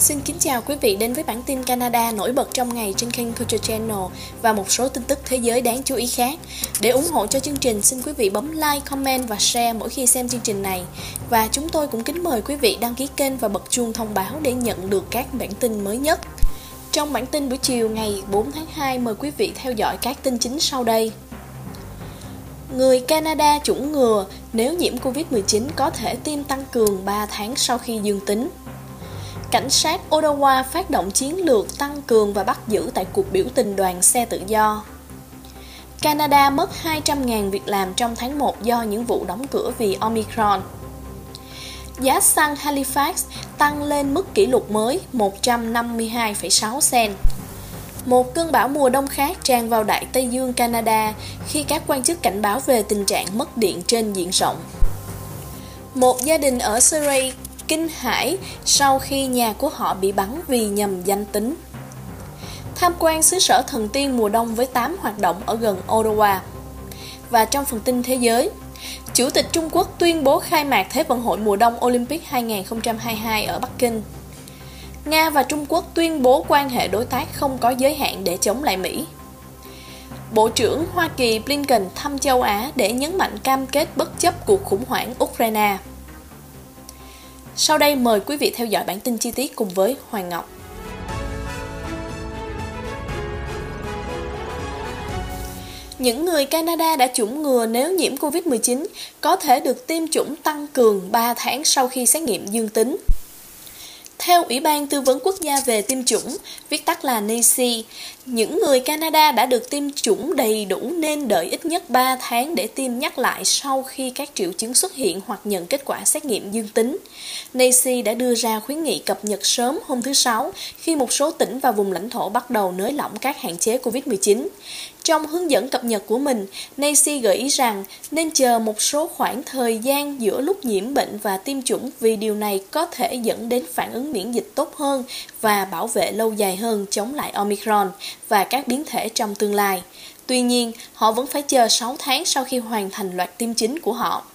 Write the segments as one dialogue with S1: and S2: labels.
S1: Xin kính chào quý vị đến với bản tin Canada nổi bật trong ngày trên kênh Culture Channel và một số tin tức thế giới đáng chú ý khác. Để ủng hộ cho chương trình, xin quý vị bấm like, comment và share mỗi khi xem chương trình này. Và chúng tôi cũng kính mời quý vị đăng ký kênh và bật chuông thông báo để nhận được các bản tin mới nhất. Trong bản tin buổi chiều ngày 4 tháng 2, mời quý vị theo dõi các tin chính sau đây. Người Canada chủng ngừa nếu nhiễm Covid-19 có thể tiêm tăng cường 3 tháng sau khi dương tính. Cảnh sát Ottawa phát động chiến lược tăng cường và bắt giữ tại cuộc biểu tình đoàn xe tự do. Canada mất 200.000 việc làm trong tháng 1 do những vụ đóng cửa vì Omicron. Giá xăng Halifax tăng lên mức kỷ lục mới 152,6 cent. Một cơn bão mùa đông khác tràn vào Đại Tây Dương Canada khi các quan chức cảnh báo về tình trạng mất điện trên diện rộng. Một gia đình ở Surrey kinh hãi sau khi nhà của họ bị bắn vì nhầm danh tính. Tham quan xứ sở thần tiên mùa đông với 8 hoạt động ở gần Ottawa. Và trong phần tin thế giới, Chủ tịch Trung Quốc tuyên bố khai mạc Thế vận hội mùa đông Olympic 2022 ở Bắc Kinh. Nga và Trung Quốc tuyên bố quan hệ đối tác không có giới hạn để chống lại Mỹ. Bộ trưởng Hoa Kỳ Blinken thăm châu Á để nhấn mạnh cam kết bất chấp cuộc khủng hoảng Ukraine. Sau đây mời quý vị theo dõi bản tin chi tiết cùng với Hoàng Ngọc. Những người Canada đã chủng ngừa nếu nhiễm Covid-19 có thể được tiêm chủng tăng cường 3 tháng sau khi xét nghiệm dương tính. Theo Ủy ban Tư vấn Quốc gia về tiêm chủng, viết tắt là NACI, những người Canada đã được tiêm chủng đầy đủ nên đợi ít nhất 3 tháng để tiêm nhắc lại sau khi các triệu chứng xuất hiện hoặc nhận kết quả xét nghiệm dương tính. NACI đã đưa ra khuyến nghị cập nhật sớm hôm thứ Sáu khi một số tỉnh và vùng lãnh thổ bắt đầu nới lỏng các hạn chế COVID-19. Trong hướng dẫn cập nhật của mình, Nancy gợi ý rằng nên chờ một số khoảng thời gian giữa lúc nhiễm bệnh và tiêm chủng vì điều này có thể dẫn đến phản ứng miễn dịch tốt hơn và bảo vệ lâu dài hơn chống lại Omicron và các biến thể trong tương lai. Tuy nhiên, họ vẫn phải chờ 6 tháng sau khi hoàn thành loạt tiêm chính của họ.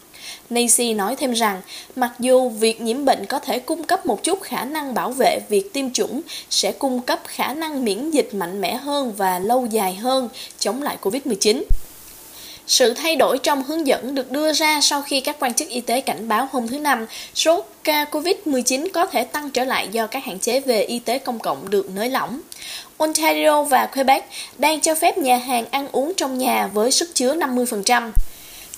S1: Nancy nói thêm rằng, mặc dù việc nhiễm bệnh có thể cung cấp một chút khả năng bảo vệ, việc tiêm chủng sẽ cung cấp khả năng miễn dịch mạnh mẽ hơn và lâu dài hơn chống lại COVID-19. Sự thay đổi trong hướng dẫn được đưa ra sau khi các quan chức y tế cảnh báo hôm thứ Năm số ca COVID-19 có thể tăng trở lại do các hạn chế về y tế công cộng được nới lỏng. Ontario và Quebec đang cho phép nhà hàng ăn uống trong nhà với sức chứa 50%.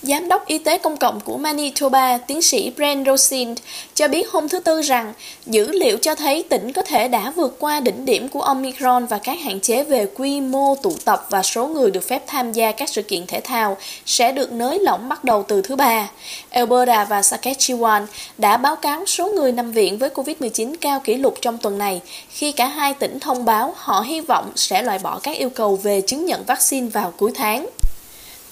S1: Giám đốc Y tế Công cộng của Manitoba, tiến sĩ Brent Rosin, cho biết hôm thứ Tư rằng dữ liệu cho thấy tỉnh có thể đã vượt qua đỉnh điểm của Omicron và các hạn chế về quy mô tụ tập và số người được phép tham gia các sự kiện thể thao sẽ được nới lỏng bắt đầu từ thứ Ba. Alberta và Saskatchewan đã báo cáo số người nằm viện với COVID-19 cao kỷ lục trong tuần này khi cả hai tỉnh thông báo họ hy vọng sẽ loại bỏ các yêu cầu về chứng nhận vaccine vào cuối tháng.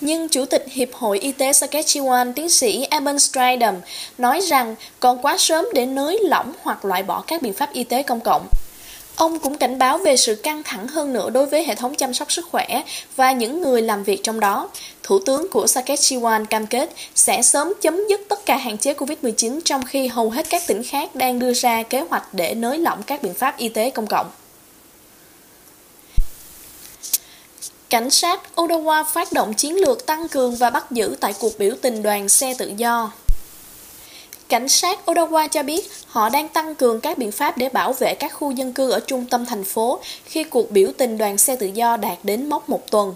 S1: Nhưng Chủ tịch Hiệp hội Y tế Saskatchewan, tiến sĩ Evan Stridham, nói rằng còn quá sớm để nới lỏng hoặc loại bỏ các biện pháp y tế công cộng. Ông cũng cảnh báo về sự căng thẳng hơn nữa đối với hệ thống chăm sóc sức khỏe và những người làm việc trong đó. Thủ tướng của Saskatchewan cam kết sẽ sớm chấm dứt tất cả hạn chế COVID-19 trong khi hầu hết các tỉnh khác đang đưa ra kế hoạch để nới lỏng các biện pháp y tế công cộng. Cảnh sát Ottawa phát động chiến lược tăng cường và bắt giữ tại cuộc biểu tình đoàn xe tự do. Cảnh sát Ottawa cho biết họ đang tăng cường các biện pháp để bảo vệ các khu dân cư ở trung tâm thành phố khi cuộc biểu tình đoàn xe tự do đạt đến mốc một tuần.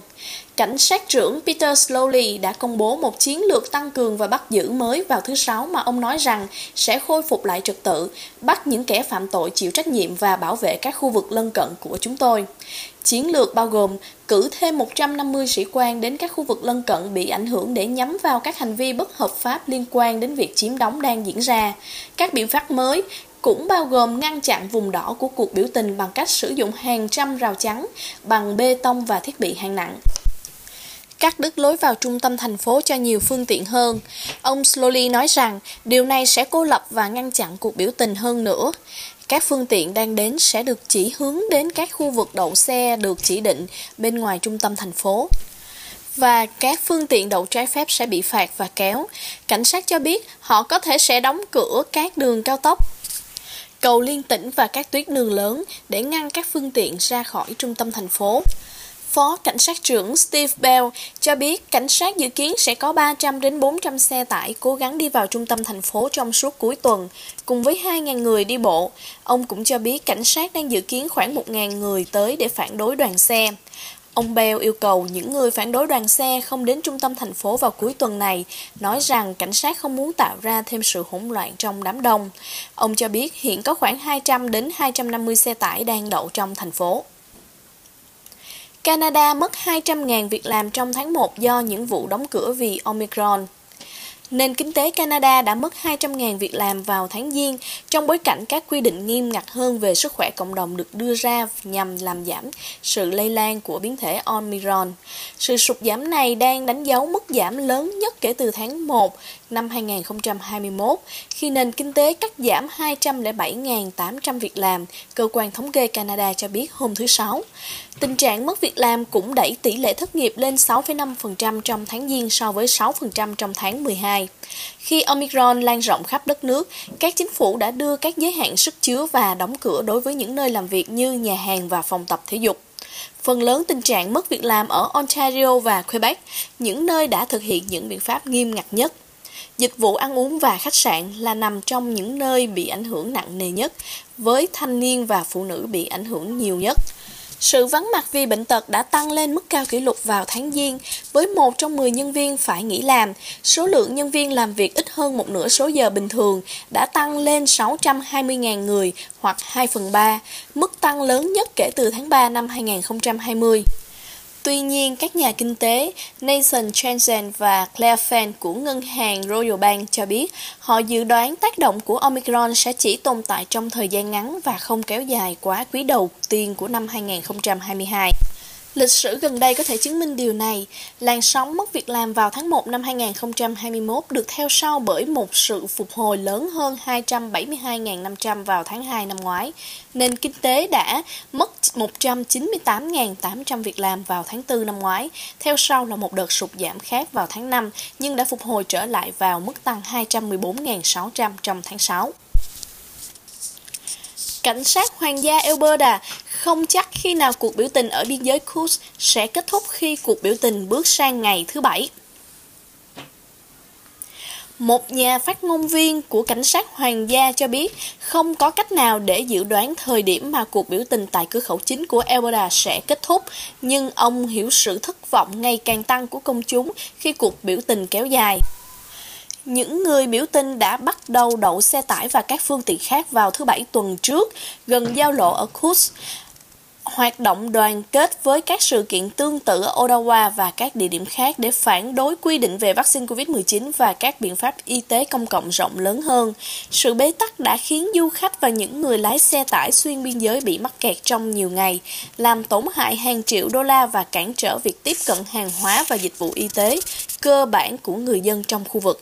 S1: Cảnh sát trưởng Peter Slowly đã công bố một chiến lược tăng cường và bắt giữ mới vào thứ Sáu mà ông nói rằng sẽ khôi phục lại trật tự, bắt những kẻ phạm tội chịu trách nhiệm và bảo vệ các khu vực lân cận của chúng tôi. Chiến lược bao gồm cử thêm 150 sĩ quan đến các khu vực lân cận bị ảnh hưởng để nhắm vào các hành vi bất hợp pháp liên quan đến việc chiếm đóng đang diễn ra. Các biện pháp mới cũng bao gồm ngăn chặn vùng đỏ của cuộc biểu tình bằng cách sử dụng hàng trăm rào chắn bằng bê tông và thiết bị hạng nặng cắt đứt lối vào trung tâm thành phố cho nhiều phương tiện hơn. Ông Slowly nói rằng, điều này sẽ cô lập và ngăn chặn cuộc biểu tình hơn nữa. Các phương tiện đang đến sẽ được chỉ hướng đến các khu vực đậu xe được chỉ định bên ngoài trung tâm thành phố và các phương tiện đậu trái phép sẽ bị phạt và kéo. Cảnh sát cho biết họ có thể sẽ đóng cửa các đường cao tốc, cầu liên tỉnh và các tuyến đường lớn để ngăn các phương tiện ra khỏi trung tâm thành phố. Phó Cảnh sát trưởng Steve Bell cho biết cảnh sát dự kiến sẽ có 300 đến 400 xe tải cố gắng đi vào trung tâm thành phố trong suốt cuối tuần, cùng với 2.000 người đi bộ. Ông cũng cho biết cảnh sát đang dự kiến khoảng 1.000 người tới để phản đối đoàn xe. Ông Bell yêu cầu những người phản đối đoàn xe không đến trung tâm thành phố vào cuối tuần này, nói rằng cảnh sát không muốn tạo ra thêm sự hỗn loạn trong đám đông. Ông cho biết hiện có khoảng 200 đến 250 xe tải đang đậu trong thành phố. Canada mất 200.000 việc làm trong tháng 1 do những vụ đóng cửa vì Omicron. Nền kinh tế Canada đã mất 200.000 việc làm vào tháng Giêng, trong bối cảnh các quy định nghiêm ngặt hơn về sức khỏe cộng đồng được đưa ra nhằm làm giảm sự lây lan của biến thể Omicron. Sự sụt giảm này đang đánh dấu mức giảm lớn nhất kể từ tháng 1 năm 2021 khi nền kinh tế cắt giảm 207.800 việc làm, cơ quan thống kê Canada cho biết hôm thứ Sáu. Tình trạng mất việc làm cũng đẩy tỷ lệ thất nghiệp lên 6,5% trong tháng Giêng so với 6% trong tháng 12. Khi Omicron lan rộng khắp đất nước, các chính phủ đã đưa các giới hạn sức chứa và đóng cửa đối với những nơi làm việc như nhà hàng và phòng tập thể dục. Phần lớn tình trạng mất việc làm ở Ontario và Quebec, những nơi đã thực hiện những biện pháp nghiêm ngặt nhất. Dịch vụ ăn uống và khách sạn là nằm trong những nơi bị ảnh hưởng nặng nề nhất, với thanh niên và phụ nữ bị ảnh hưởng nhiều nhất. Sự vắng mặt vì bệnh tật đã tăng lên mức cao kỷ lục vào tháng Giêng, với một trong 10 nhân viên phải nghỉ làm. Số lượng nhân viên làm việc ít hơn một nửa số giờ bình thường đã tăng lên 620.000 người hoặc 2 phần 3, mức tăng lớn nhất kể từ tháng 3 năm 2020. Tuy nhiên, các nhà kinh tế Nathan Chansen và Claire Fan của ngân hàng Royal Bank cho biết họ dự đoán tác động của Omicron sẽ chỉ tồn tại trong thời gian ngắn và không kéo dài quá quý đầu tiên của năm 2022. Lịch sử gần đây có thể chứng minh điều này. Làn sóng mất việc làm vào tháng 1 năm 2021 được theo sau bởi một sự phục hồi lớn hơn 272.500 vào tháng 2 năm ngoái. Nền kinh tế đã mất 198.800 việc làm vào tháng 4 năm ngoái, theo sau là một đợt sụt giảm khác vào tháng 5, nhưng đã phục hồi trở lại vào mức tăng 214.600 trong tháng 6. Cảnh sát hoàng gia Alberta à, không chắc khi nào cuộc biểu tình ở biên giới Coos sẽ kết thúc khi cuộc biểu tình bước sang ngày thứ Bảy. Một nhà phát ngôn viên của cảnh sát hoàng gia cho biết không có cách nào để dự đoán thời điểm mà cuộc biểu tình tại cửa khẩu chính của Alberta à sẽ kết thúc, nhưng ông hiểu sự thất vọng ngày càng tăng của công chúng khi cuộc biểu tình kéo dài. Những người biểu tình đã bắt đầu đậu xe tải và các phương tiện khác vào thứ Bảy tuần trước, gần giao lộ ở Coos. Hoạt động đoàn kết với các sự kiện tương tự ở Ottawa và các địa điểm khác để phản đối quy định về vaccine COVID-19 và các biện pháp y tế công cộng rộng lớn hơn. Sự bế tắc đã khiến du khách và những người lái xe tải xuyên biên giới bị mắc kẹt trong nhiều ngày, làm tổn hại hàng triệu đô la và cản trở việc tiếp cận hàng hóa và dịch vụ y tế cơ bản của người dân trong khu vực.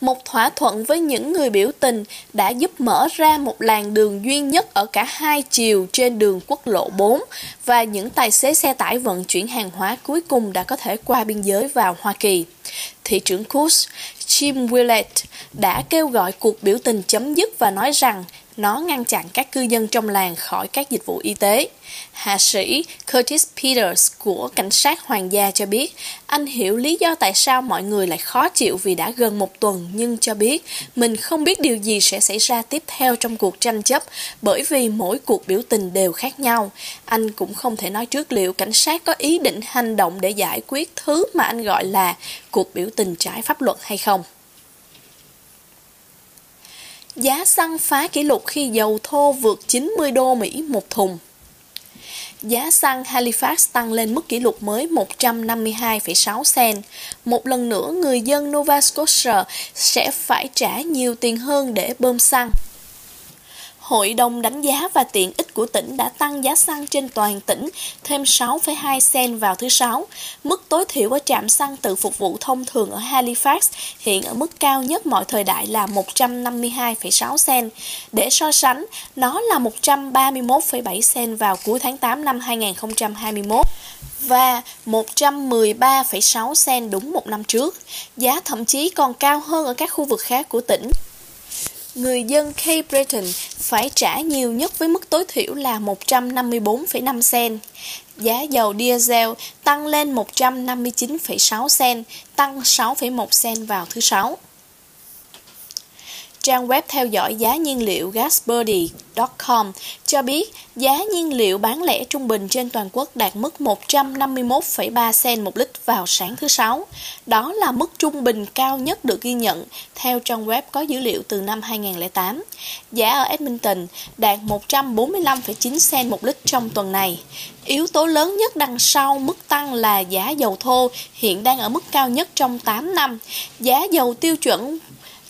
S1: Một thỏa thuận với những người biểu tình đã giúp mở ra một làn đường duy nhất ở cả hai chiều trên đường quốc lộ 4 và những tài xế xe tải vận chuyển hàng hóa cuối cùng đã có thể qua biên giới vào Hoa Kỳ. Thị trưởng Coos, Jim Willett, đã kêu gọi cuộc biểu tình chấm dứt và nói rằng nó ngăn chặn các cư dân trong làng khỏi các dịch vụ y tế. Hạ sĩ Curtis Peters của Cảnh sát Hoàng gia cho biết, anh hiểu lý do tại sao mọi người lại khó chịu vì đã gần một tuần nhưng cho biết mình không biết điều gì sẽ xảy ra tiếp theo trong cuộc tranh chấp bởi vì mỗi cuộc biểu tình đều khác nhau. Anh cũng không thể nói trước liệu cảnh sát có ý định hành động để giải quyết thứ mà anh gọi là cuộc biểu tình trái pháp luật hay không. Giá xăng phá kỷ lục khi dầu thô vượt 90 đô Mỹ một thùng. Giá xăng Halifax tăng lên mức kỷ lục mới 152,6 sen. Một lần nữa, người dân Nova Scotia sẽ phải trả nhiều tiền hơn để bơm xăng. Hội đồng đánh giá và tiện ích của tỉnh đã tăng giá xăng trên toàn tỉnh thêm 6,2 sen vào thứ Sáu. Mức tối thiểu ở trạm xăng tự phục vụ thông thường ở Halifax hiện ở mức cao nhất mọi thời đại là 152,6 sen. Để so sánh, nó là 131,7 sen vào cuối tháng 8 năm 2021 và 113,6 sen đúng một năm trước. Giá thậm chí còn cao hơn ở các khu vực khác của tỉnh người dân Cape Breton phải trả nhiều nhất với mức tối thiểu là 154,5 sen. Giá dầu diesel tăng lên 159,6 sen, tăng 6,1 sen vào thứ Sáu. Trang web theo dõi giá nhiên liệu gasbody.com cho biết giá nhiên liệu bán lẻ trung bình trên toàn quốc đạt mức 151,3 cent một lít vào sáng thứ Sáu. Đó là mức trung bình cao nhất được ghi nhận theo trang web có dữ liệu từ năm 2008. Giá ở Edmonton đạt 145,9 cent một lít trong tuần này. Yếu tố lớn nhất đằng sau mức tăng là giá dầu thô hiện đang ở mức cao nhất trong 8 năm. Giá dầu tiêu chuẩn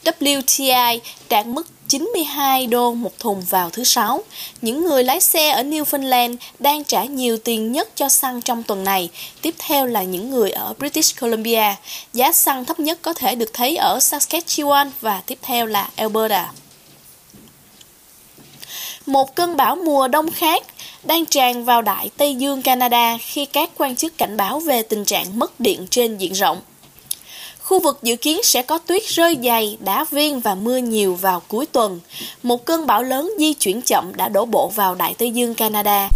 S1: WTI đạt mức 92 đô một thùng vào thứ Sáu. Những người lái xe ở Newfoundland đang trả nhiều tiền nhất cho xăng trong tuần này. Tiếp theo là những người ở British Columbia. Giá xăng thấp nhất có thể được thấy ở Saskatchewan và tiếp theo là Alberta. Một cơn bão mùa đông khác đang tràn vào Đại Tây Dương, Canada khi các quan chức cảnh báo về tình trạng mất điện trên diện rộng. Khu vực dự kiến sẽ có tuyết rơi dày, đá viên và mưa nhiều vào cuối tuần. Một cơn bão lớn di chuyển chậm đã đổ bộ vào Đại Tây Dương Canada.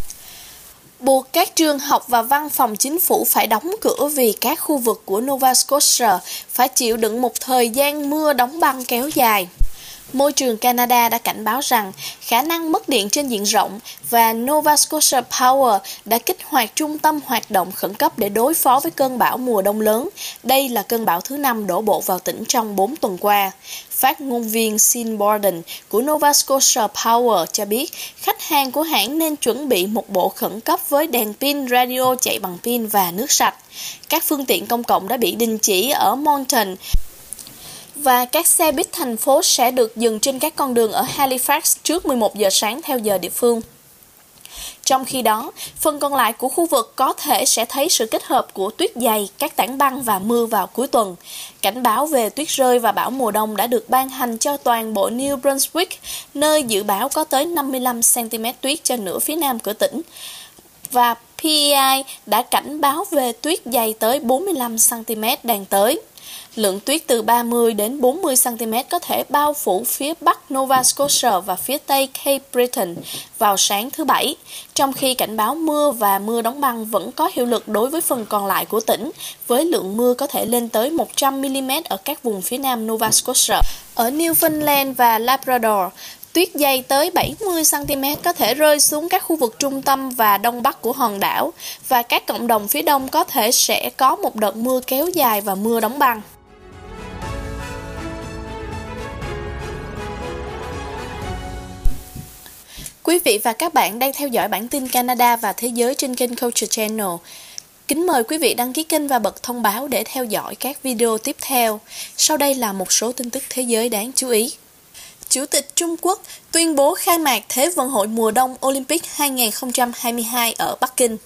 S1: Buộc các trường học và văn phòng chính phủ phải đóng cửa vì các khu vực của Nova Scotia phải chịu đựng một thời gian mưa đóng băng kéo dài. Môi trường Canada đã cảnh báo rằng khả năng mất điện trên diện rộng và Nova Scotia Power đã kích hoạt trung tâm hoạt động khẩn cấp để đối phó với cơn bão mùa đông lớn. Đây là cơn bão thứ năm đổ bộ vào tỉnh trong 4 tuần qua. Phát ngôn viên Sean Borden của Nova Scotia Power cho biết khách hàng của hãng nên chuẩn bị một bộ khẩn cấp với đèn pin, radio chạy bằng pin và nước sạch. Các phương tiện công cộng đã bị đình chỉ ở Moncton và các xe buýt thành phố sẽ được dừng trên các con đường ở Halifax trước 11 giờ sáng theo giờ địa phương. Trong khi đó, phần còn lại của khu vực có thể sẽ thấy sự kết hợp của tuyết dày, các tảng băng và mưa vào cuối tuần. Cảnh báo về tuyết rơi và bão mùa đông đã được ban hành cho toàn bộ New Brunswick, nơi dự báo có tới 55cm tuyết cho nửa phía nam của tỉnh. Và PEI đã cảnh báo về tuyết dày tới 45cm đang tới. Lượng tuyết từ 30 đến 40 cm có thể bao phủ phía bắc Nova Scotia và phía tây Cape Breton vào sáng thứ Bảy, trong khi cảnh báo mưa và mưa đóng băng vẫn có hiệu lực đối với phần còn lại của tỉnh, với lượng mưa có thể lên tới 100 mm ở các vùng phía nam Nova Scotia. Ở Newfoundland và Labrador, Tuyết dày tới 70cm có thể rơi xuống các khu vực trung tâm và đông bắc của hòn đảo và các cộng đồng phía đông có thể sẽ có một đợt mưa kéo dài và mưa đóng băng. Quý vị và các bạn đang theo dõi bản tin Canada và Thế giới trên kênh Culture Channel. Kính mời quý vị đăng ký kênh và bật thông báo để theo dõi các video tiếp theo. Sau đây là một số tin tức thế giới đáng chú ý. Chủ tịch Trung Quốc tuyên bố khai mạc Thế vận hội mùa đông Olympic 2022 ở Bắc Kinh.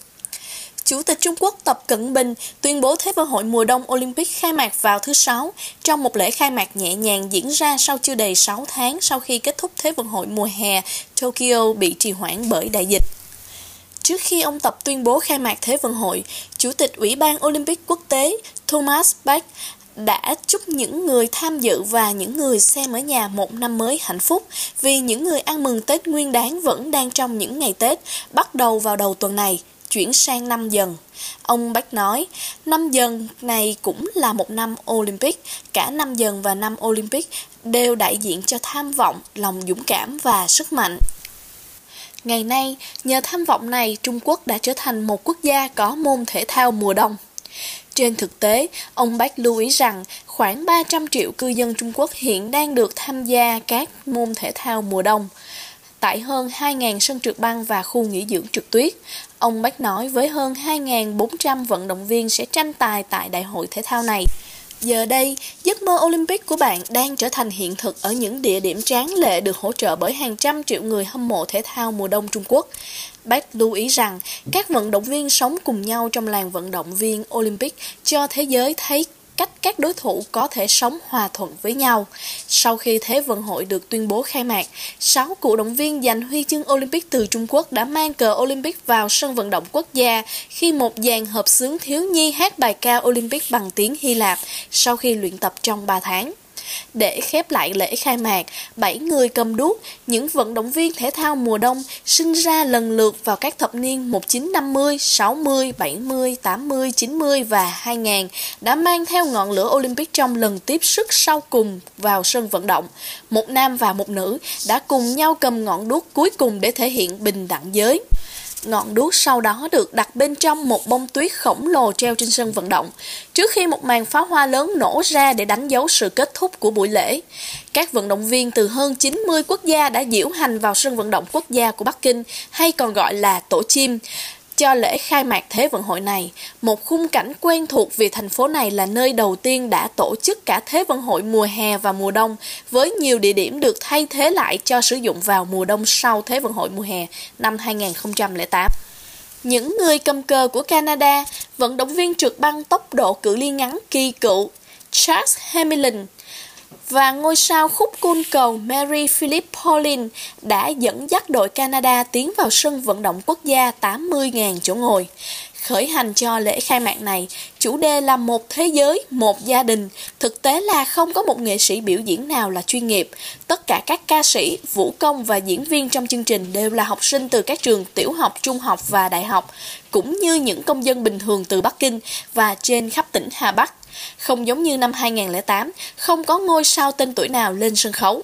S1: Chủ tịch Trung Quốc Tập Cận Bình tuyên bố Thế vận hội mùa đông Olympic khai mạc vào thứ Sáu trong một lễ khai mạc nhẹ nhàng diễn ra sau chưa đầy 6 tháng sau khi kết thúc Thế vận hội mùa hè Tokyo bị trì hoãn bởi đại dịch. Trước khi ông Tập tuyên bố khai mạc Thế vận hội, Chủ tịch Ủy ban Olympic quốc tế Thomas Bach đã chúc những người tham dự và những người xem ở nhà một năm mới hạnh phúc vì những người ăn mừng Tết Nguyên đáng vẫn đang trong những ngày Tết bắt đầu vào đầu tuần này chuyển sang năm dần. Ông Bách nói, năm dần này cũng là một năm Olympic, cả năm dần và năm Olympic đều đại diện cho tham vọng, lòng dũng cảm và sức mạnh. Ngày nay, nhờ tham vọng này, Trung Quốc đã trở thành một quốc gia có môn thể thao mùa đông. Trên thực tế, ông Bách lưu ý rằng khoảng 300 triệu cư dân Trung Quốc hiện đang được tham gia các môn thể thao mùa đông tại hơn 2.000 sân trượt băng và khu nghỉ dưỡng trượt tuyết. Ông Bách nói với hơn 2.400 vận động viên sẽ tranh tài tại đại hội thể thao này. Giờ đây, giấc mơ Olympic của bạn đang trở thành hiện thực ở những địa điểm tráng lệ được hỗ trợ bởi hàng trăm triệu người hâm mộ thể thao mùa đông Trung Quốc. Bách lưu ý rằng các vận động viên sống cùng nhau trong làng vận động viên Olympic cho thế giới thấy cách các đối thủ có thể sống hòa thuận với nhau. Sau khi Thế vận hội được tuyên bố khai mạc, 6 cổ động viên giành huy chương Olympic từ Trung Quốc đã mang cờ Olympic vào sân vận động quốc gia khi một dàn hợp xướng thiếu nhi hát bài ca Olympic bằng tiếng Hy Lạp sau khi luyện tập trong 3 tháng. Để khép lại lễ khai mạc, 7 người cầm đuốc, những vận động viên thể thao mùa đông sinh ra lần lượt vào các thập niên 1950, 60, 70, 80, 90 và 2000 đã mang theo ngọn lửa Olympic trong lần tiếp sức sau cùng vào sân vận động. Một nam và một nữ đã cùng nhau cầm ngọn đuốc cuối cùng để thể hiện bình đẳng giới. Ngọn đuốc sau đó được đặt bên trong một bông tuyết khổng lồ treo trên sân vận động, trước khi một màn pháo hoa lớn nổ ra để đánh dấu sự kết thúc của buổi lễ. Các vận động viên từ hơn 90 quốc gia đã diễu hành vào sân vận động quốc gia của Bắc Kinh, hay còn gọi là Tổ chim, cho lễ khai mạc Thế vận hội này, một khung cảnh quen thuộc vì thành phố này là nơi đầu tiên đã tổ chức cả Thế vận hội mùa hè và mùa đông, với nhiều địa điểm được thay thế lại cho sử dụng vào mùa đông sau Thế vận hội mùa hè năm 2008. Những người cầm cờ của Canada, vận động viên trượt băng tốc độ cự ly ngắn kỳ cựu Charles Hamilton và ngôi sao khúc côn cầu Mary Philip Paulin đã dẫn dắt đội Canada tiến vào sân vận động quốc gia 80.000 chỗ ngồi. Khởi hành cho lễ khai mạc này, chủ đề là một thế giới, một gia đình. Thực tế là không có một nghệ sĩ biểu diễn nào là chuyên nghiệp. Tất cả các ca sĩ, vũ công và diễn viên trong chương trình đều là học sinh từ các trường tiểu học, trung học và đại học, cũng như những công dân bình thường từ Bắc Kinh và trên khắp tỉnh Hà Bắc. Không giống như năm 2008, không có ngôi sao tên tuổi nào lên sân khấu.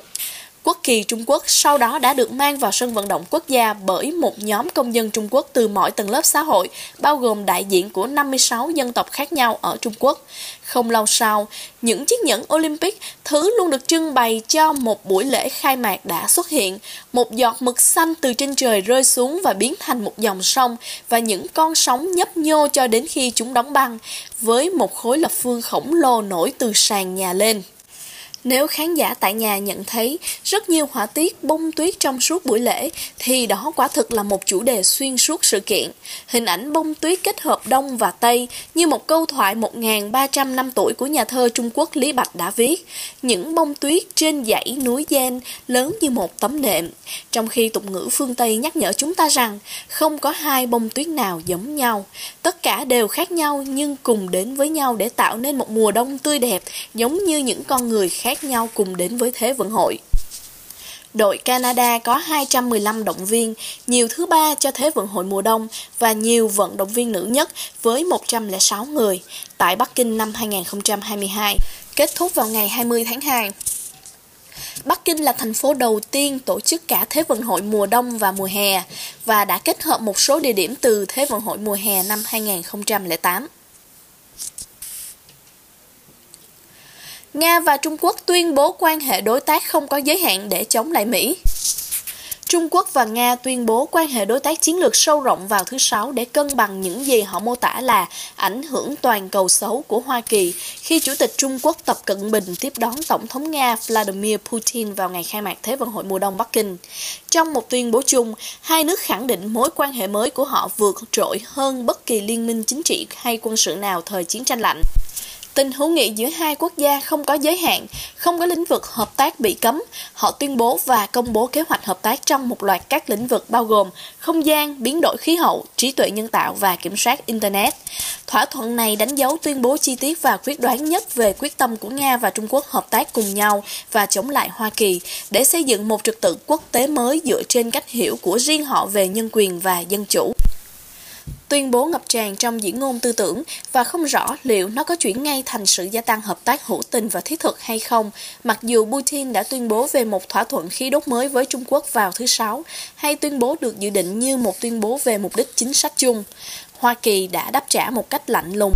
S1: Quốc kỳ Trung Quốc sau đó đã được mang vào sân vận động quốc gia bởi một nhóm công dân Trung Quốc từ mọi tầng lớp xã hội, bao gồm đại diện của 56 dân tộc khác nhau ở Trung Quốc. Không lâu sau, những chiếc nhẫn Olympic, thứ luôn được trưng bày cho một buổi lễ khai mạc đã xuất hiện. Một giọt mực xanh từ trên trời rơi xuống và biến thành một dòng sông và những con sóng nhấp nhô cho đến khi chúng đóng băng, với một khối lập phương khổng lồ nổi từ sàn nhà lên. Nếu khán giả tại nhà nhận thấy rất nhiều họa tiết bông tuyết trong suốt buổi lễ, thì đó quả thực là một chủ đề xuyên suốt sự kiện. Hình ảnh bông tuyết kết hợp Đông và Tây như một câu thoại 1.300 năm tuổi của nhà thơ Trung Quốc Lý Bạch đã viết. Những bông tuyết trên dãy núi Gen lớn như một tấm nệm. Trong khi tục ngữ phương Tây nhắc nhở chúng ta rằng không có hai bông tuyết nào giống nhau. Tất cả đều khác nhau nhưng cùng đến với nhau để tạo nên một mùa đông tươi đẹp giống như những con người khác khác nhau cùng đến với Thế vận hội. Đội Canada có 215 động viên, nhiều thứ ba cho Thế vận hội mùa đông và nhiều vận động viên nữ nhất với 106 người tại Bắc Kinh năm 2022, kết thúc vào ngày 20 tháng 2. Bắc Kinh là thành phố đầu tiên tổ chức cả Thế vận hội mùa đông và mùa hè và đã kết hợp một số địa điểm từ Thế vận hội mùa hè năm 2008. Nga và Trung Quốc tuyên bố quan hệ đối tác không có giới hạn để chống lại Mỹ. Trung Quốc và Nga tuyên bố quan hệ đối tác chiến lược sâu rộng vào thứ Sáu để cân bằng những gì họ mô tả là ảnh hưởng toàn cầu xấu của Hoa Kỳ khi Chủ tịch Trung Quốc Tập Cận Bình tiếp đón Tổng thống Nga Vladimir Putin vào ngày khai mạc Thế vận hội mùa đông Bắc Kinh. Trong một tuyên bố chung, hai nước khẳng định mối quan hệ mới của họ vượt trội hơn bất kỳ liên minh chính trị hay quân sự nào thời chiến tranh lạnh. Tình hữu nghị giữa hai quốc gia không có giới hạn, không có lĩnh vực hợp tác bị cấm. Họ tuyên bố và công bố kế hoạch hợp tác trong một loạt các lĩnh vực bao gồm không gian, biến đổi khí hậu, trí tuệ nhân tạo và kiểm soát Internet. Thỏa thuận này đánh dấu tuyên bố chi tiết và quyết đoán nhất về quyết tâm của Nga và Trung Quốc hợp tác cùng nhau và chống lại Hoa Kỳ để xây dựng một trật tự quốc tế mới dựa trên cách hiểu của riêng họ về nhân quyền và dân chủ. Tuyên bố ngập tràn trong diễn ngôn tư tưởng và không rõ liệu nó có chuyển ngay thành sự gia tăng hợp tác hữu tình và thiết thực hay không, mặc dù Putin đã tuyên bố về một thỏa thuận khí đốt mới với Trung Quốc vào thứ Sáu, hay tuyên bố được dự định như một tuyên bố về mục đích chính sách chung. Hoa Kỳ đã đáp trả một cách lạnh lùng.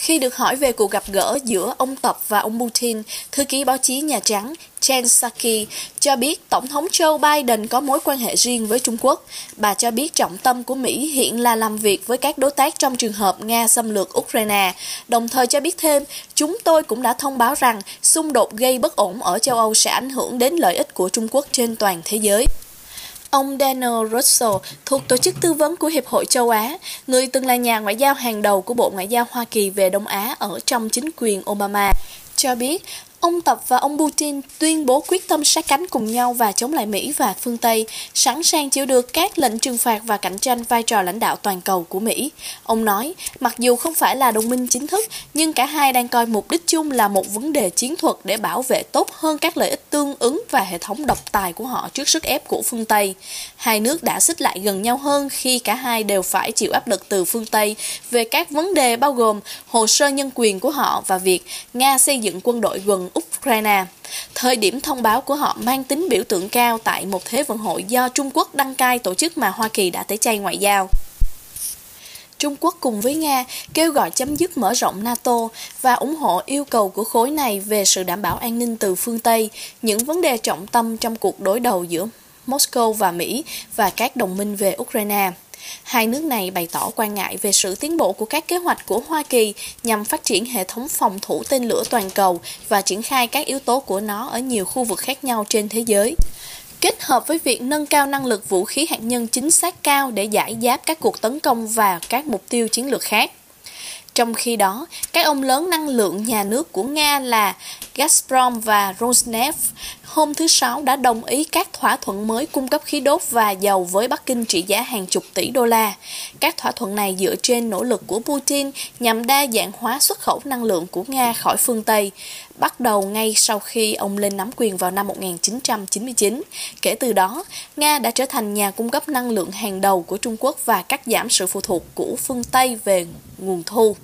S1: Khi được hỏi về cuộc gặp gỡ giữa ông Tập và ông Putin, thư ký báo chí Nhà Trắng Jen Psaki cho biết Tổng thống Joe Biden có mối quan hệ riêng với Trung Quốc. Bà cho biết trọng tâm của Mỹ hiện là làm việc với các đối tác trong trường hợp Nga xâm lược Ukraine. Đồng thời cho biết thêm, chúng tôi cũng đã thông báo rằng xung đột gây bất ổn ở châu Âu sẽ ảnh hưởng đến lợi ích của Trung Quốc trên toàn thế giới. Ông Daniel Russell thuộc Tổ chức Tư vấn của Hiệp hội châu Á, người từng là nhà ngoại giao hàng đầu của Bộ Ngoại giao Hoa Kỳ về Đông Á ở trong chính quyền Obama, cho biết Ông Tập và ông Putin tuyên bố quyết tâm sát cánh cùng nhau và chống lại Mỹ và phương Tây, sẵn sàng chịu được các lệnh trừng phạt và cạnh tranh vai trò lãnh đạo toàn cầu của Mỹ. Ông nói, mặc dù không phải là đồng minh chính thức, nhưng cả hai đang coi mục đích chung là một vấn đề chiến thuật để bảo vệ tốt hơn các lợi ích tương ứng và hệ thống độc tài của họ trước sức ép của phương Tây. Hai nước đã xích lại gần nhau hơn khi cả hai đều phải chịu áp lực từ phương Tây về các vấn đề bao gồm hồ sơ nhân quyền của họ và việc Nga xây dựng quân đội gần Ukraine. Thời điểm thông báo của họ mang tính biểu tượng cao tại một thế vận hội do Trung Quốc đăng cai tổ chức mà Hoa Kỳ đã tẩy chay ngoại giao. Trung Quốc cùng với Nga kêu gọi chấm dứt mở rộng NATO và ủng hộ yêu cầu của khối này về sự đảm bảo an ninh từ phương Tây, những vấn đề trọng tâm trong cuộc đối đầu giữa Moscow và Mỹ và các đồng minh về Ukraine. Hai nước này bày tỏ quan ngại về sự tiến bộ của các kế hoạch của Hoa Kỳ nhằm phát triển hệ thống phòng thủ tên lửa toàn cầu và triển khai các yếu tố của nó ở nhiều khu vực khác nhau trên thế giới kết hợp với việc nâng cao năng lực vũ khí hạt nhân chính xác cao để giải giáp các cuộc tấn công và các mục tiêu chiến lược khác. Trong khi đó, các ông lớn năng lượng nhà nước của Nga là Gazprom và Rosneft hôm thứ Sáu đã đồng ý các thỏa thuận mới cung cấp khí đốt và dầu với Bắc Kinh trị giá hàng chục tỷ đô la. Các thỏa thuận này dựa trên nỗ lực của Putin nhằm đa dạng hóa xuất khẩu năng lượng của Nga khỏi phương Tây, bắt đầu ngay sau khi ông lên nắm quyền vào năm 1999. Kể từ đó, Nga đã trở thành nhà cung cấp năng lượng hàng đầu của Trung Quốc và cắt giảm sự phụ thuộc của phương Tây về nguồn thu.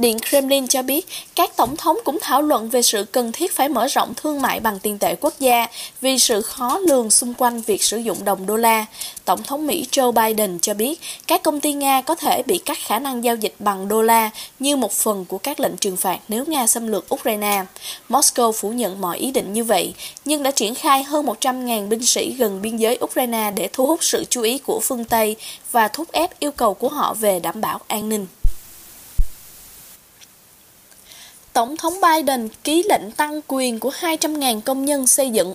S1: Điện Kremlin cho biết các tổng thống cũng thảo luận về sự cần thiết phải mở rộng thương mại bằng tiền tệ quốc gia vì sự khó lường xung quanh việc sử dụng đồng đô la. Tổng thống Mỹ Joe Biden cho biết các công ty Nga có thể bị cắt khả năng giao dịch bằng đô la như một phần của các lệnh trừng phạt nếu Nga xâm lược Ukraine. Moscow phủ nhận mọi ý định như vậy, nhưng đã triển khai hơn 100.000 binh sĩ gần biên giới Ukraine để thu hút sự chú ý của phương Tây và thúc ép yêu cầu của họ về đảm bảo an ninh. Tổng thống Biden ký lệnh tăng quyền của 200.000 công nhân xây dựng.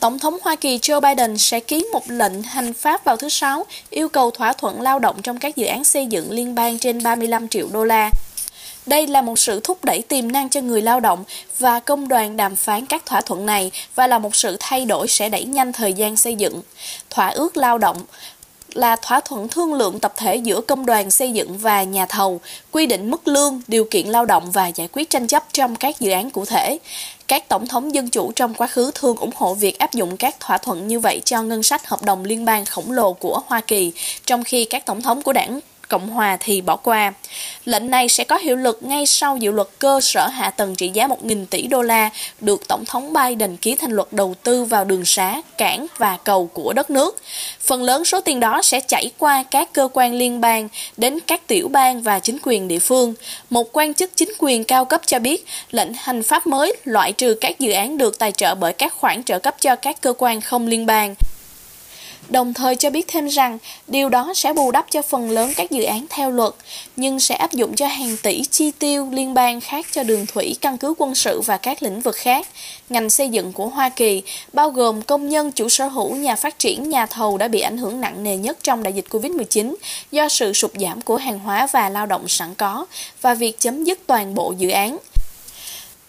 S1: Tổng thống Hoa Kỳ Joe Biden sẽ ký một lệnh hành pháp vào thứ Sáu, yêu cầu thỏa thuận lao động trong các dự án xây dựng liên bang trên 35 triệu đô la. Đây là một sự thúc đẩy tiềm năng cho người lao động và công đoàn đàm phán các thỏa thuận này và là một sự thay đổi sẽ đẩy nhanh thời gian xây dựng. Thỏa ước lao động là thỏa thuận thương lượng tập thể giữa công đoàn xây dựng và nhà thầu, quy định mức lương, điều kiện lao động và giải quyết tranh chấp trong các dự án cụ thể. Các tổng thống dân chủ trong quá khứ thường ủng hộ việc áp dụng các thỏa thuận như vậy cho ngân sách hợp đồng liên bang khổng lồ của Hoa Kỳ, trong khi các tổng thống của đảng Cộng hòa thì bỏ qua. Lệnh này sẽ có hiệu lực ngay sau dự luật cơ sở hạ tầng trị giá 1.000 tỷ đô la được Tổng thống Biden ký thành luật đầu tư vào đường xá, cảng và cầu của đất nước. Phần lớn số tiền đó sẽ chảy qua các cơ quan liên bang đến các tiểu bang và chính quyền địa phương. Một quan chức chính quyền cao cấp cho biết lệnh hành pháp mới loại trừ các dự án được tài trợ bởi các khoản trợ cấp cho các cơ quan không liên bang đồng thời cho biết thêm rằng điều đó sẽ bù đắp cho phần lớn các dự án theo luật, nhưng sẽ áp dụng cho hàng tỷ chi tiêu liên bang khác cho đường thủy, căn cứ quân sự và các lĩnh vực khác. Ngành xây dựng của Hoa Kỳ, bao gồm công nhân, chủ sở hữu, nhà phát triển, nhà thầu đã bị ảnh hưởng nặng nề nhất trong đại dịch Covid-19 do sự sụt giảm của hàng hóa và lao động sẵn có và việc chấm dứt toàn bộ dự án.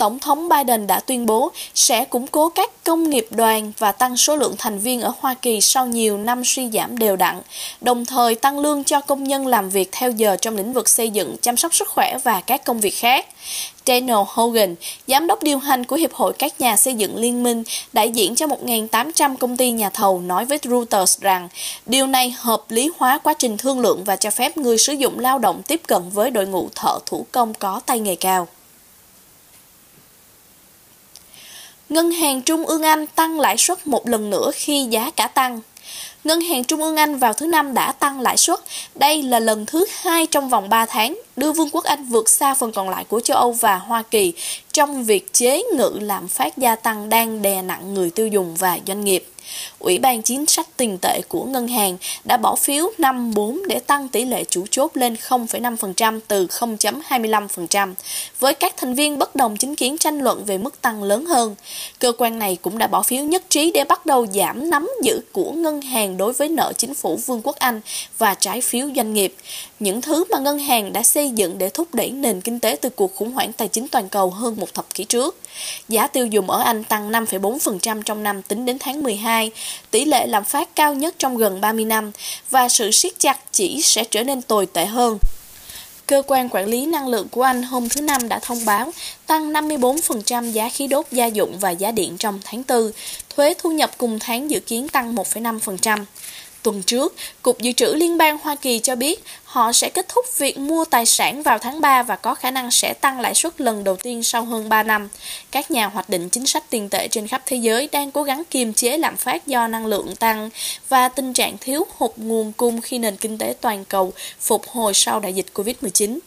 S1: Tổng thống Biden đã tuyên bố sẽ củng cố các công nghiệp đoàn và tăng số lượng thành viên ở Hoa Kỳ sau nhiều năm suy giảm đều đặn, đồng thời tăng lương cho công nhân làm việc theo giờ trong lĩnh vực xây dựng, chăm sóc sức khỏe và các công việc khác. Daniel Hogan, giám đốc điều hành của Hiệp hội các nhà xây dựng liên minh, đại diện cho 1.800 công ty nhà thầu nói với Reuters rằng điều này hợp lý hóa quá trình thương lượng và cho phép người sử dụng lao động tiếp cận với đội ngũ thợ thủ công có tay nghề cao. Ngân hàng Trung ương Anh tăng lãi suất một lần nữa khi giá cả tăng. Ngân hàng Trung ương Anh vào thứ Năm đã tăng lãi suất. Đây là lần thứ hai trong vòng 3 tháng, đưa Vương quốc Anh vượt xa phần còn lại của châu Âu và Hoa Kỳ trong việc chế ngự lạm phát gia tăng đang đè nặng người tiêu dùng và doanh nghiệp. Ủy ban chính sách tiền tệ của ngân hàng đã bỏ phiếu 5-4 để tăng tỷ lệ chủ chốt lên 0,5% từ 0.25%, với các thành viên bất đồng chính kiến tranh luận về mức tăng lớn hơn. Cơ quan này cũng đã bỏ phiếu nhất trí để bắt đầu giảm nắm giữ của ngân hàng đối với nợ chính phủ Vương quốc Anh và trái phiếu doanh nghiệp, những thứ mà ngân hàng đã xây xây dựng để thúc đẩy nền kinh tế từ cuộc khủng hoảng tài chính toàn cầu hơn một thập kỷ trước. Giá tiêu dùng ở Anh tăng 5,4% trong năm tính đến tháng 12, tỷ lệ lạm phát cao nhất trong gần 30 năm, và sự siết chặt chỉ sẽ trở nên tồi tệ hơn. Cơ quan quản lý năng lượng của Anh hôm thứ Năm đã thông báo tăng 54% giá khí đốt gia dụng và giá điện trong tháng 4, thuế thu nhập cùng tháng dự kiến tăng 1,5%. Tuần trước, Cục Dự trữ Liên bang Hoa Kỳ cho biết họ sẽ kết thúc việc mua tài sản vào tháng 3 và có khả năng sẽ tăng lãi suất lần đầu tiên sau hơn 3 năm. Các nhà hoạch định chính sách tiền tệ trên khắp thế giới đang cố gắng kiềm chế lạm phát do năng lượng tăng và tình trạng thiếu hụt nguồn cung khi nền kinh tế toàn cầu phục hồi sau đại dịch Covid-19.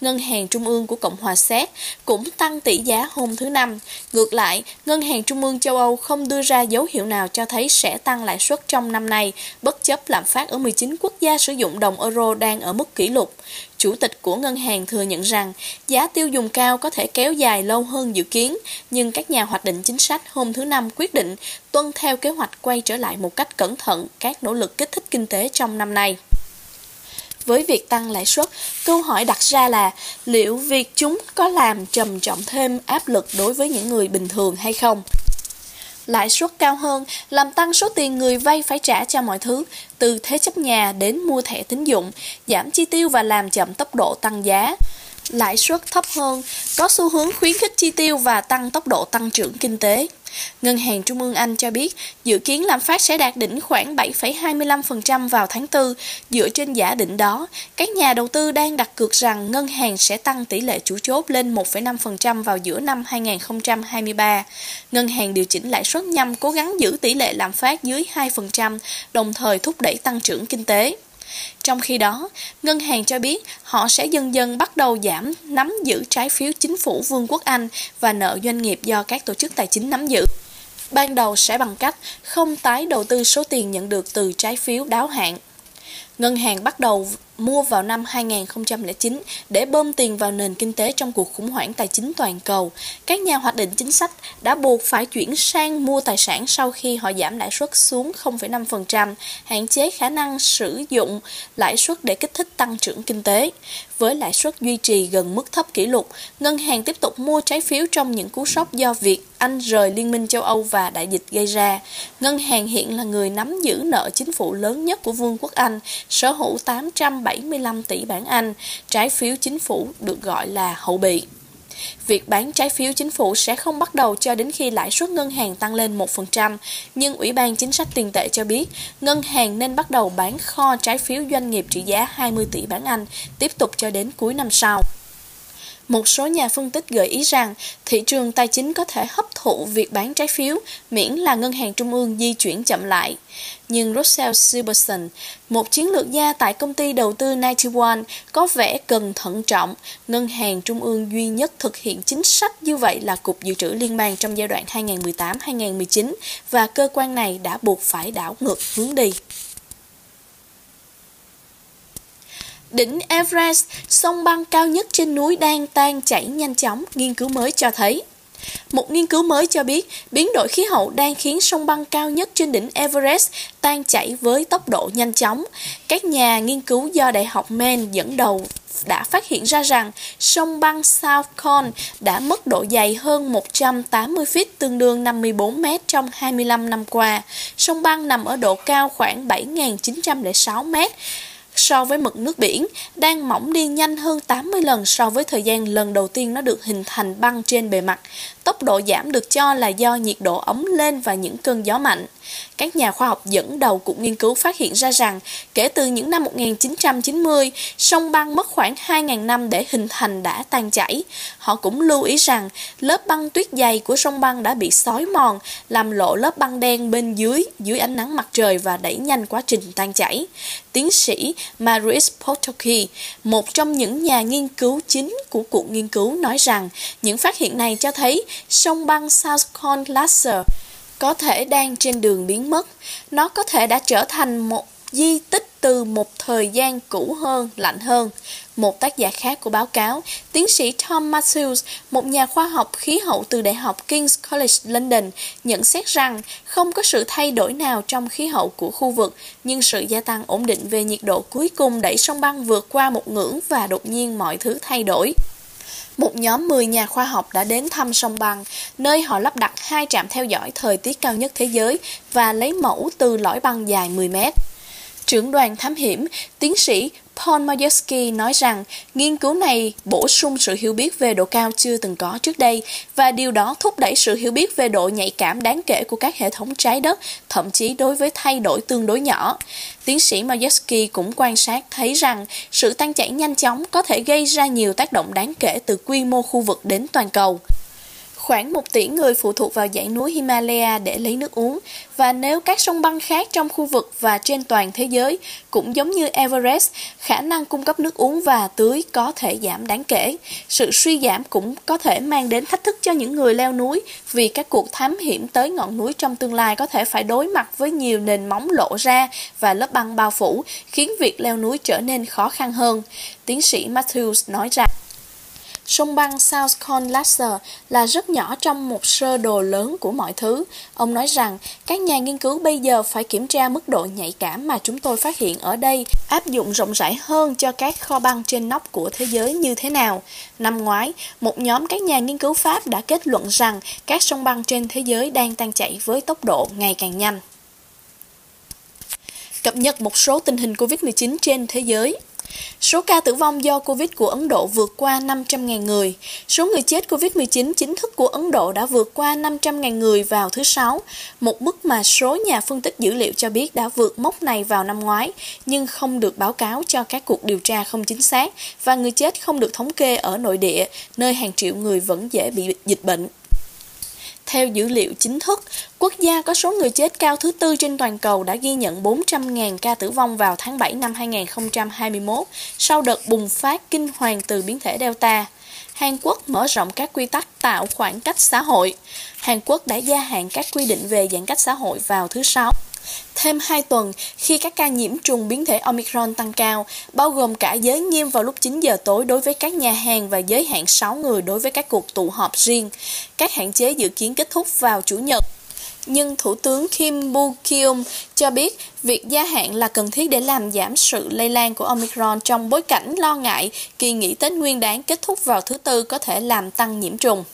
S1: Ngân hàng Trung ương của Cộng hòa Séc cũng tăng tỷ giá hôm thứ Năm. Ngược lại, Ngân hàng Trung ương châu Âu không đưa ra dấu hiệu nào cho thấy sẽ tăng lãi suất trong năm nay, bất chấp lạm phát ở 19 quốc gia sử dụng đồng euro đang ở mức kỷ lục. Chủ tịch của ngân hàng thừa nhận rằng giá tiêu dùng cao có thể kéo dài lâu hơn dự kiến, nhưng các nhà hoạch định chính sách hôm thứ Năm quyết định tuân theo kế hoạch quay trở lại một cách cẩn thận các nỗ lực kích thích kinh tế trong năm nay. Với việc tăng lãi suất, câu hỏi đặt ra là liệu việc chúng có làm trầm trọng thêm áp lực đối với những người bình thường hay không? Lãi suất cao hơn làm tăng số tiền người vay phải trả cho mọi thứ, từ thế chấp nhà đến mua thẻ tín dụng, giảm chi tiêu và làm chậm tốc độ tăng giá. Lãi suất thấp hơn có xu hướng khuyến khích chi tiêu và tăng tốc độ tăng trưởng kinh tế. Ngân hàng Trung ương Anh cho biết dự kiến lạm phát sẽ đạt đỉnh khoảng 7,25% vào tháng 4. Dựa trên giả định đó, các nhà đầu tư đang đặt cược rằng ngân hàng sẽ tăng tỷ lệ chủ chốt lên 1,5% vào giữa năm 2023. Ngân hàng điều chỉnh lãi suất nhằm cố gắng giữ tỷ lệ lạm phát dưới 2%, đồng thời thúc đẩy tăng trưởng kinh tế. Trong khi đó, ngân hàng cho biết họ sẽ dần dần bắt đầu giảm nắm giữ trái phiếu chính phủ Vương quốc Anh và nợ doanh nghiệp do các tổ chức tài chính nắm giữ. Ban đầu sẽ bằng cách không tái đầu tư số tiền nhận được từ trái phiếu đáo hạn. Ngân hàng bắt đầu mua vào năm 2009 để bơm tiền vào nền kinh tế trong cuộc khủng hoảng tài chính toàn cầu. Các nhà hoạch định chính sách đã buộc phải chuyển sang mua tài sản sau khi họ giảm lãi suất xuống 0,5%, hạn chế khả năng sử dụng lãi suất để kích thích tăng trưởng kinh tế. Với lãi suất duy trì gần mức thấp kỷ lục, ngân hàng tiếp tục mua trái phiếu trong những cú sốc do việc Anh rời Liên minh châu Âu và đại dịch gây ra. Ngân hàng hiện là người nắm giữ nợ chính phủ lớn nhất của Vương quốc Anh, sở hữu 75 tỷ bảng Anh. Trái phiếu chính phủ được gọi là hậu bị. Việc bán trái phiếu chính phủ sẽ không bắt đầu cho đến khi lãi suất ngân hàng tăng lên 1%, nhưng Ủy ban Chính sách Tiền tệ cho biết ngân hàng nên bắt đầu bán kho trái phiếu doanh nghiệp trị giá 20 tỷ bảng Anh tiếp tục cho đến cuối năm sau. Một số nhà phân tích gợi ý rằng thị trường tài chính có thể hấp thụ việc bán trái phiếu miễn là ngân hàng trung ương di chuyển chậm lại. Nhưng Russell Silberson, một chiến lược gia tại công ty đầu tư 91, có vẻ cần thận trọng. Ngân hàng trung ương duy nhất thực hiện chính sách như vậy là Cục Dự trữ Liên bang trong giai đoạn 2018-2019 và cơ quan này đã buộc phải đảo ngược hướng đi. Đỉnh Everest, sông băng cao nhất trên núi đang tan chảy nhanh chóng, nghiên cứu mới cho thấy. Một nghiên cứu mới cho biết, biến đổi khí hậu đang khiến sông băng cao nhất trên đỉnh Everest tan chảy với tốc độ nhanh chóng. Các nhà nghiên cứu do Đại học Maine dẫn đầu đã phát hiện ra rằng sông băng South Cone đã mất độ dày hơn 180 feet tương đương 54 mét trong 25 năm qua. Sông băng nằm ở độ cao khoảng 7.906 mét so với mực nước biển, đang mỏng đi nhanh hơn 80 lần so với thời gian lần đầu tiên nó được hình thành băng trên bề mặt. Tốc độ giảm được cho là do nhiệt độ ấm lên và những cơn gió mạnh. Các nhà khoa học dẫn đầu cuộc nghiên cứu phát hiện ra rằng kể từ những năm 1990, sông băng mất khoảng 2.000 năm để hình thành đã tan chảy. Họ cũng lưu ý rằng lớp băng tuyết dày của sông băng đã bị xói mòn, làm lộ lớp băng đen bên dưới dưới ánh nắng mặt trời và đẩy nhanh quá trình tan chảy. Tiến sĩ Maris Potoki, một trong những nhà nghiên cứu chính của cuộc nghiên cứu nói rằng những phát hiện này cho thấy sông băng South Cone Glacier có thể đang trên đường biến mất. Nó có thể đã trở thành một di tích từ một thời gian cũ hơn, lạnh hơn. Một tác giả khác của báo cáo, tiến sĩ Tom Matthews, một nhà khoa học khí hậu từ Đại học King's College London, nhận xét rằng không có sự thay đổi nào trong khí hậu của khu vực, nhưng sự gia tăng ổn định về nhiệt độ cuối cùng đẩy sông băng vượt qua một ngưỡng và đột nhiên mọi thứ thay đổi một nhóm 10 nhà khoa học đã đến thăm sông băng, nơi họ lắp đặt hai trạm theo dõi thời tiết cao nhất thế giới và lấy mẫu từ lõi băng dài 10 mét. Trưởng đoàn thám hiểm, tiến sĩ Paul Majewski nói rằng nghiên cứu này bổ sung sự hiểu biết về độ cao chưa từng có trước đây và điều đó thúc đẩy sự hiểu biết về độ nhạy cảm đáng kể của các hệ thống trái đất, thậm chí đối với thay đổi tương đối nhỏ. Tiến sĩ Majewski cũng quan sát thấy rằng sự tăng chảy nhanh chóng có thể gây ra nhiều tác động đáng kể từ quy mô khu vực đến toàn cầu. Khoảng 1 tỷ người phụ thuộc vào dãy núi Himalaya để lấy nước uống và nếu các sông băng khác trong khu vực và trên toàn thế giới cũng giống như Everest, khả năng cung cấp nước uống và tưới có thể giảm đáng kể. Sự suy giảm cũng có thể mang đến thách thức cho những người leo núi vì các cuộc thám hiểm tới ngọn núi trong tương lai có thể phải đối mặt với nhiều nền móng lộ ra và lớp băng bao phủ, khiến việc leo núi trở nên khó khăn hơn. Tiến sĩ Matthews nói rằng Sông băng South Con Glacier là rất nhỏ trong một sơ đồ lớn của mọi thứ. Ông nói rằng các nhà nghiên cứu bây giờ phải kiểm tra mức độ nhạy cảm mà chúng tôi phát hiện ở đây áp dụng rộng rãi hơn cho các kho băng trên nóc của thế giới như thế nào. Năm ngoái, một nhóm các nhà nghiên cứu Pháp đã kết luận rằng các sông băng trên thế giới đang tan chảy với tốc độ ngày càng nhanh. Cập nhật một số tình hình COVID-19 trên thế giới Số ca tử vong do Covid của Ấn Độ vượt qua 500.000 người. Số người chết Covid-19 chính thức của Ấn Độ đã vượt qua 500.000 người vào thứ Sáu, một mức mà số nhà phân tích dữ liệu cho biết đã vượt mốc này vào năm ngoái, nhưng không được báo cáo cho các cuộc điều tra không chính xác và người chết không được thống kê ở nội địa, nơi hàng triệu người vẫn dễ bị dịch bệnh. Theo dữ liệu chính thức, quốc gia có số người chết cao thứ tư trên toàn cầu đã ghi nhận 400.000 ca tử vong vào tháng 7 năm 2021 sau đợt bùng phát kinh hoàng từ biến thể Delta. Hàn Quốc mở rộng các quy tắc tạo khoảng cách xã hội. Hàn Quốc đã gia hạn các quy định về giãn cách xã hội vào thứ Sáu thêm 2 tuần khi các ca nhiễm trùng biến thể Omicron tăng cao, bao gồm cả giới nghiêm vào lúc 9 giờ tối đối với các nhà hàng và giới hạn 6 người đối với các cuộc tụ họp riêng. Các hạn chế dự kiến kết thúc vào Chủ nhật. Nhưng Thủ tướng Kim Bu-kyung cho biết việc gia hạn là cần thiết để làm giảm sự lây lan của Omicron trong bối cảnh lo ngại kỳ nghỉ Tết Nguyên đáng kết thúc vào thứ Tư có thể làm tăng nhiễm trùng.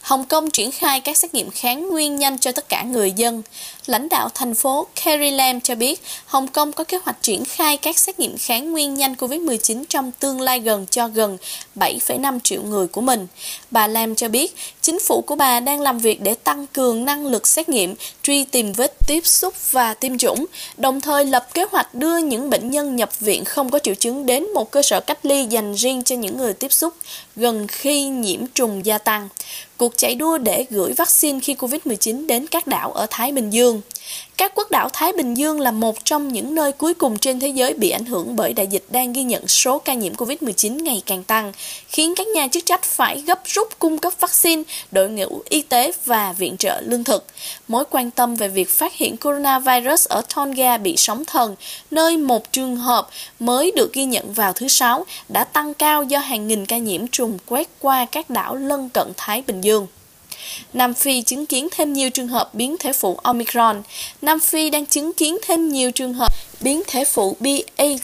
S1: Hồng Kông triển khai các xét nghiệm kháng nguyên nhanh cho tất cả người dân. Lãnh đạo thành phố Carrie Lam cho biết, Hồng Kông có kế hoạch triển khai các xét nghiệm kháng nguyên nhanh COVID-19 trong tương lai gần cho gần 7,5 triệu người của mình. Bà Lam cho biết, chính phủ của bà đang làm việc để tăng cường năng lực xét nghiệm, truy tìm vết tiếp xúc và tiêm chủng, đồng thời lập kế hoạch đưa những bệnh nhân nhập viện không có triệu chứng đến một cơ sở cách ly dành riêng cho những người tiếp xúc gần khi nhiễm trùng gia tăng. Cuộc chạy đua để gửi vaccine khi COVID-19 đến các đảo ở Thái Bình Dương. Dương. Các quốc đảo Thái Bình Dương là một trong những nơi cuối cùng trên thế giới bị ảnh hưởng bởi đại dịch đang ghi nhận số ca nhiễm COVID-19 ngày càng tăng, khiến các nhà chức trách phải gấp rút cung cấp vaccine, đội ngũ y tế và viện trợ lương thực. Mối quan tâm về việc phát hiện coronavirus ở Tonga bị sóng thần, nơi một trường hợp mới được ghi nhận vào thứ Sáu, đã tăng cao do hàng nghìn ca nhiễm trùng quét qua các đảo lân cận Thái Bình Dương. Nam Phi chứng kiến thêm nhiều trường hợp biến thể phụ Omicron. Nam Phi đang chứng kiến thêm nhiều trường hợp biến thể phụ BA2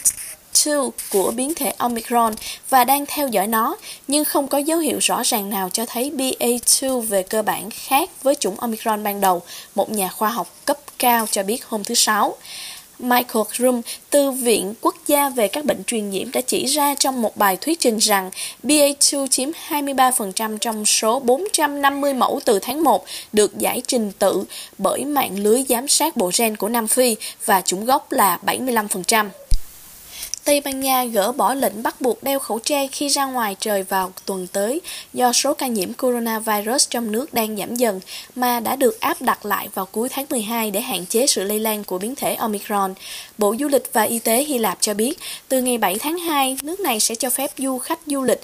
S1: của biến thể Omicron và đang theo dõi nó, nhưng không có dấu hiệu rõ ràng nào cho thấy BA2 về cơ bản khác với chủng Omicron ban đầu, một nhà khoa học cấp cao cho biết hôm thứ Sáu. Michael Krum từ Viện Quốc gia về các bệnh truyền nhiễm, đã chỉ ra trong một bài thuyết trình rằng BA2 chiếm 23% trong số 450 mẫu từ tháng 1 được giải trình tự bởi mạng lưới giám sát bộ gen của Nam Phi và chủng gốc là 75%. Tây Ban Nha gỡ bỏ lệnh bắt buộc đeo khẩu trang khi ra ngoài trời vào tuần tới do số ca nhiễm coronavirus trong nước đang giảm dần mà đã được áp đặt lại vào cuối tháng 12 để hạn chế sự lây lan của biến thể Omicron. Bộ Du lịch và Y tế Hy Lạp cho biết, từ ngày 7 tháng 2, nước này sẽ cho phép du khách du lịch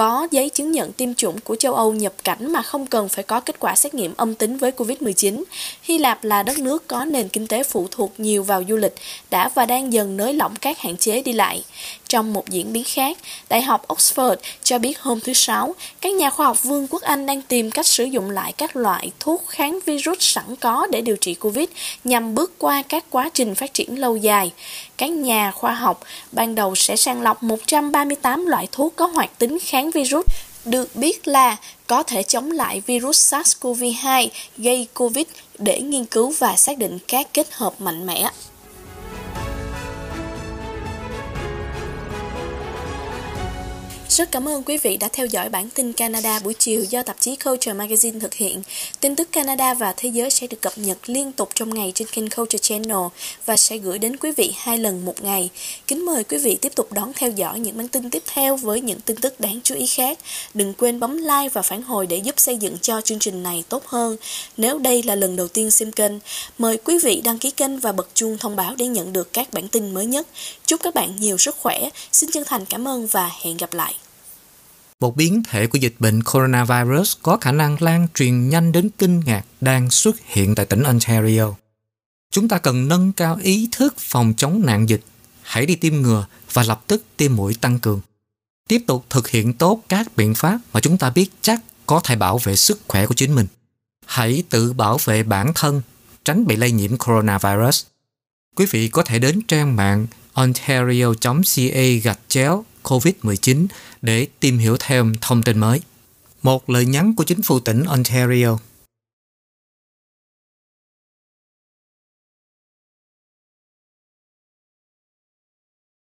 S1: có giấy chứng nhận tiêm chủng của châu Âu nhập cảnh mà không cần phải có kết quả xét nghiệm âm tính với COVID-19. Hy Lạp là đất nước có nền kinh tế phụ thuộc nhiều vào du lịch, đã và đang dần nới lỏng các hạn chế đi lại. Trong một diễn biến khác, Đại học Oxford cho biết hôm thứ Sáu, các nhà khoa học Vương quốc Anh đang tìm cách sử dụng lại các loại thuốc kháng virus sẵn có để điều trị COVID nhằm bước qua các quá trình phát triển lâu dài. Các nhà khoa học ban đầu sẽ sàng lọc 138 loại thuốc có hoạt tính kháng virus được biết là có thể chống lại virus SARS-CoV-2 gây COVID để nghiên cứu và xác định các kết hợp mạnh mẽ. Rất cảm ơn quý vị đã theo dõi bản tin Canada buổi chiều do tạp chí Culture Magazine thực hiện. Tin tức Canada và thế giới sẽ được cập nhật liên tục trong ngày trên kênh Culture Channel và sẽ gửi đến quý vị hai lần một ngày. Kính mời quý vị tiếp tục đón theo dõi những bản tin tiếp theo với những tin tức đáng chú ý khác. Đừng quên bấm like và phản hồi để giúp xây dựng cho chương trình này tốt hơn. Nếu đây là lần đầu tiên xem kênh, mời quý vị đăng ký kênh và bật chuông thông báo để nhận được các bản tin mới nhất. Chúc các bạn nhiều sức khỏe. Xin chân thành cảm ơn và hẹn gặp lại.
S2: Một biến thể của dịch bệnh coronavirus có khả năng lan truyền nhanh đến kinh ngạc đang xuất hiện tại tỉnh Ontario. Chúng ta cần nâng cao ý thức phòng chống nạn dịch. Hãy đi tiêm ngừa và lập tức tiêm mũi tăng cường. Tiếp tục thực hiện tốt các biện pháp mà chúng ta biết chắc có thể bảo vệ sức khỏe của chính mình. Hãy tự bảo vệ bản thân, tránh bị lây nhiễm coronavirus. Quý vị có thể đến trang mạng ontario.ca gạch chéo COVID-19 để tìm hiểu thêm thông tin mới. Một lời nhắn của chính phủ tỉnh Ontario